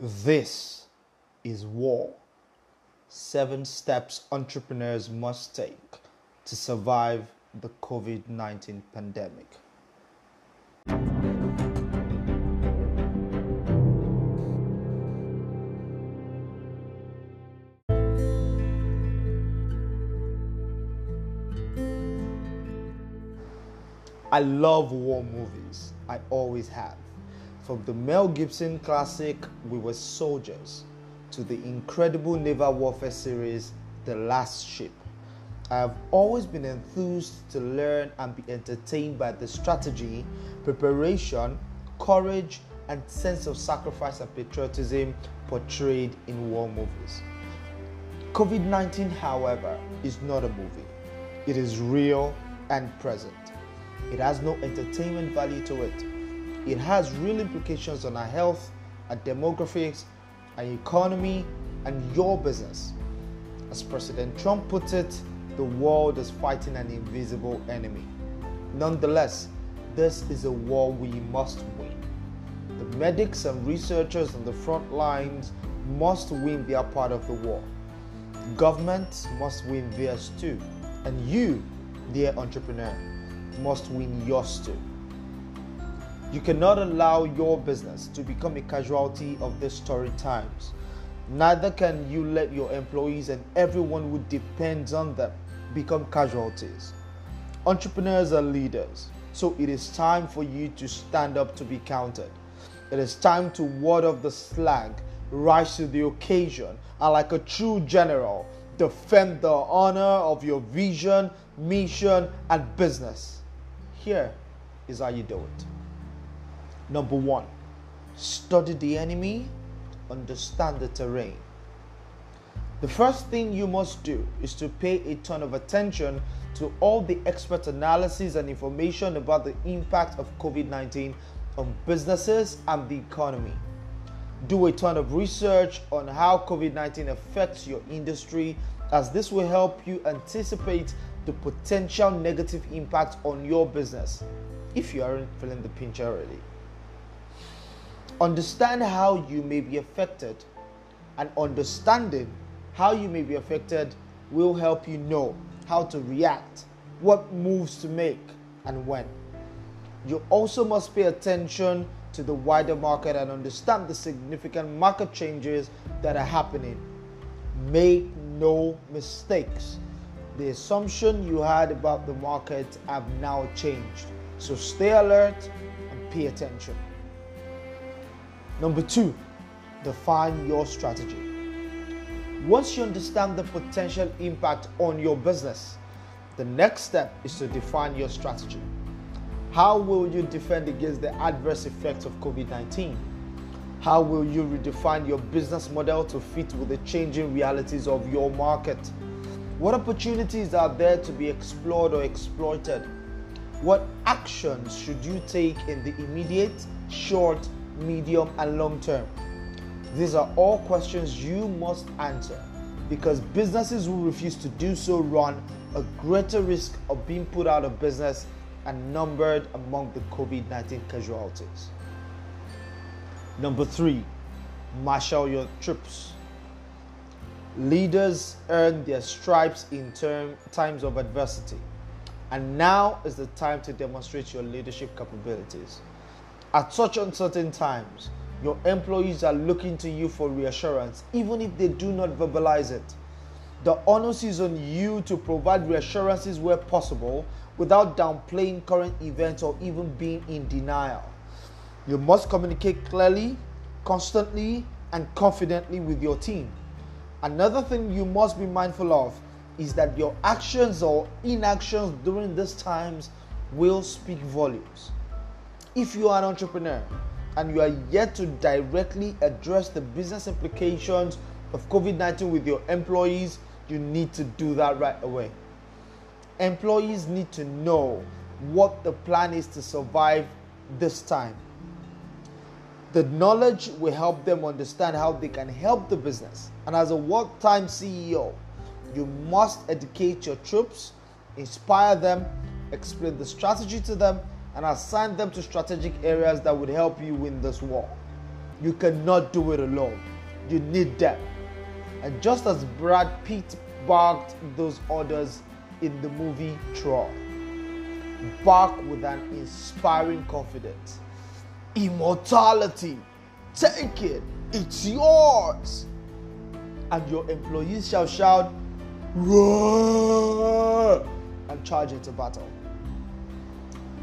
This is war. Seven steps entrepreneurs must take to survive the COVID 19 pandemic. I love war movies. I always have. From the Mel Gibson classic We Were Soldiers to the incredible naval warfare series The Last Ship. I have always been enthused to learn and be entertained by the strategy, preparation, courage, and sense of sacrifice and patriotism portrayed in war movies. COVID 19, however, is not a movie, it is real and present. It has no entertainment value to it. It has real implications on our health, our demographics, our economy, and your business. As President Trump put it, the world is fighting an invisible enemy. Nonetheless, this is a war we must win. The medics and researchers on the front lines must win their part of the war. Governments must win theirs too. And you, dear entrepreneur, must win yours too. You cannot allow your business to become a casualty of these torrid times. Neither can you let your employees and everyone who depends on them become casualties. Entrepreneurs are leaders, so it is time for you to stand up to be counted. It is time to ward off the slag, rise to the occasion, and like a true general, defend the honor of your vision, mission, and business. Here is how you do it. Number one, study the enemy, understand the terrain. The first thing you must do is to pay a ton of attention to all the expert analysis and information about the impact of COVID 19 on businesses and the economy. Do a ton of research on how COVID 19 affects your industry, as this will help you anticipate the potential negative impact on your business if you aren't feeling the pinch already. Understand how you may be affected, and understanding how you may be affected will help you know how to react, what moves to make, and when. You also must pay attention to the wider market and understand the significant market changes that are happening. Make no mistakes. The assumption you had about the market have now changed. So stay alert and pay attention. Number two, define your strategy. Once you understand the potential impact on your business, the next step is to define your strategy. How will you defend against the adverse effects of COVID 19? How will you redefine your business model to fit with the changing realities of your market? What opportunities are there to be explored or exploited? What actions should you take in the immediate, short, medium, and long term? These are all questions you must answer because businesses who refuse to do so run a greater risk of being put out of business and numbered among the COVID 19 casualties. Number three, marshal your troops. Leaders earn their stripes in term, times of adversity, and now is the time to demonstrate your leadership capabilities. At such uncertain times, your employees are looking to you for reassurance, even if they do not verbalize it. The onus is on you to provide reassurances where possible without downplaying current events or even being in denial. You must communicate clearly, constantly, and confidently with your team. Another thing you must be mindful of is that your actions or inactions during these times will speak volumes. If you are an entrepreneur and you are yet to directly address the business implications of COVID 19 with your employees, you need to do that right away. Employees need to know what the plan is to survive this time. The knowledge will help them understand how they can help the business. And as a work time CEO, you must educate your troops, inspire them, explain the strategy to them, and assign them to strategic areas that would help you win this war. You cannot do it alone. You need them. And just as Brad Pitt barked those orders in the movie Troy, back with an inspiring confidence. Immortality, take it, it's yours. And your employees shall shout, Roar! and charge into battle.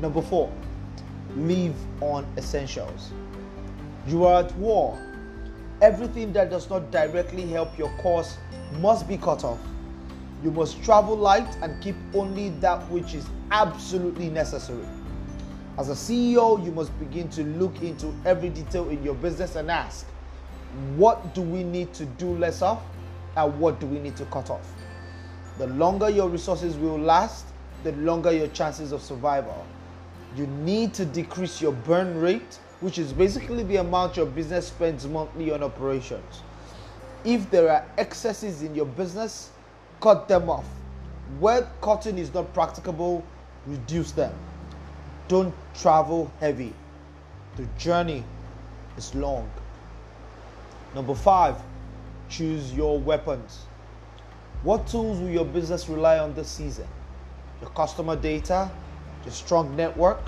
Number four, live on essentials. You are at war. Everything that does not directly help your cause must be cut off. You must travel light and keep only that which is absolutely necessary. As a CEO, you must begin to look into every detail in your business and ask, what do we need to do less of and what do we need to cut off? The longer your resources will last, the longer your chances of survival. You need to decrease your burn rate, which is basically the amount your business spends monthly on operations. If there are excesses in your business, cut them off. Where cutting is not practicable, reduce them. Don't travel heavy. The journey is long. Number five, choose your weapons. What tools will your business rely on this season? Your customer data, your strong network,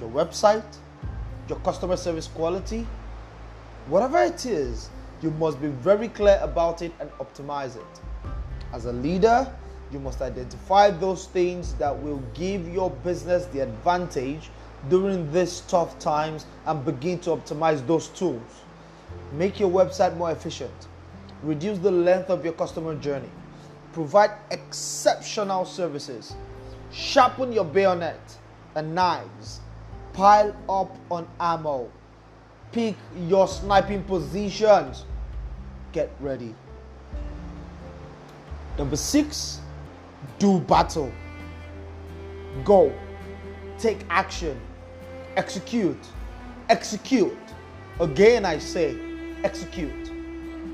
your website, your customer service quality. Whatever it is, you must be very clear about it and optimize it. As a leader, you must identify those things that will give your business the advantage during these tough times and begin to optimize those tools. Make your website more efficient. Reduce the length of your customer journey. Provide exceptional services. Sharpen your bayonet and knives. Pile up on ammo. Pick your sniping positions. Get ready. Number six, do battle. Go. Take action. Execute. Execute. Again, I say, execute.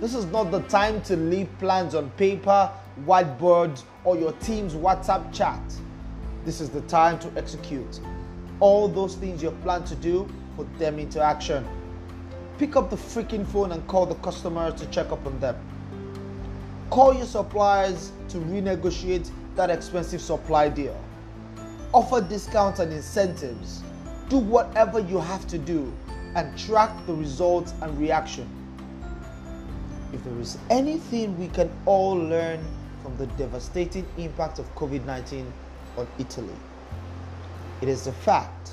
This is not the time to leave plans on paper, whiteboards, or your team's WhatsApp chat. This is the time to execute. All those things you planned to do, put them into action. Pick up the freaking phone and call the customer to check up on them. Call your suppliers to renegotiate that expensive supply deal. Offer discounts and incentives. Do whatever you have to do and track the results and reaction. If there is anything we can all learn from the devastating impact of COVID 19 on Italy, it is the fact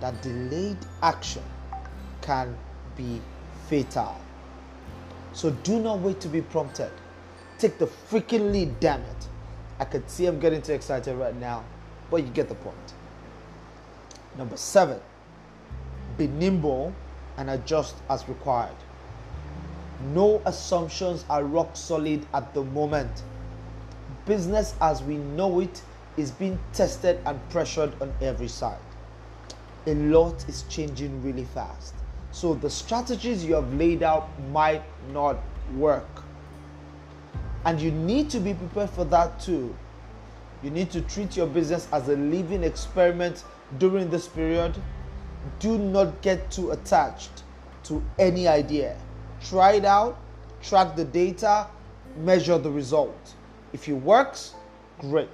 that delayed action can be fatal. So do not wait to be prompted. Take the freaking lead, damn it. I could see I'm getting too excited right now, but you get the point. Number seven, be nimble and adjust as required. No assumptions are rock solid at the moment. Business as we know it is being tested and pressured on every side. A lot is changing really fast. So the strategies you have laid out might not work. And you need to be prepared for that too. You need to treat your business as a living experiment during this period. Do not get too attached to any idea. Try it out, track the data, measure the result. If it works, great.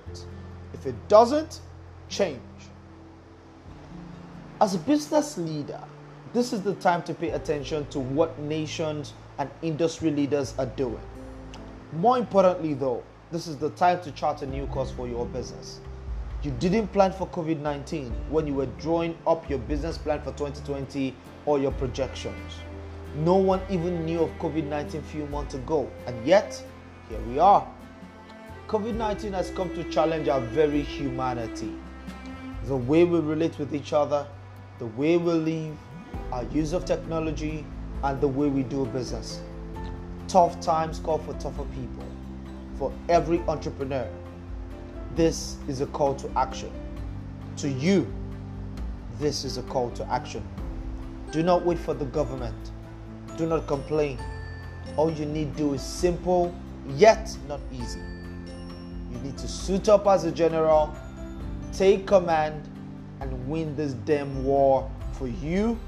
If it doesn't, change. As a business leader, this is the time to pay attention to what nations and industry leaders are doing. More importantly, though, this is the time to chart a new course for your business. You didn't plan for COVID 19 when you were drawing up your business plan for 2020 or your projections. No one even knew of COVID 19 a few months ago, and yet, here we are. COVID 19 has come to challenge our very humanity. The way we relate with each other, the way we live, our use of technology, and the way we do business. Tough times call for tougher people. For every entrepreneur, this is a call to action. To you, this is a call to action. Do not wait for the government. Do not complain. All you need to do is simple, yet not easy. You need to suit up as a general, take command, and win this damn war for you,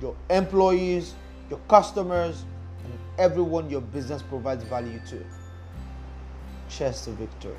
your employees, your customers, and everyone your business provides value to. Cheers to victory.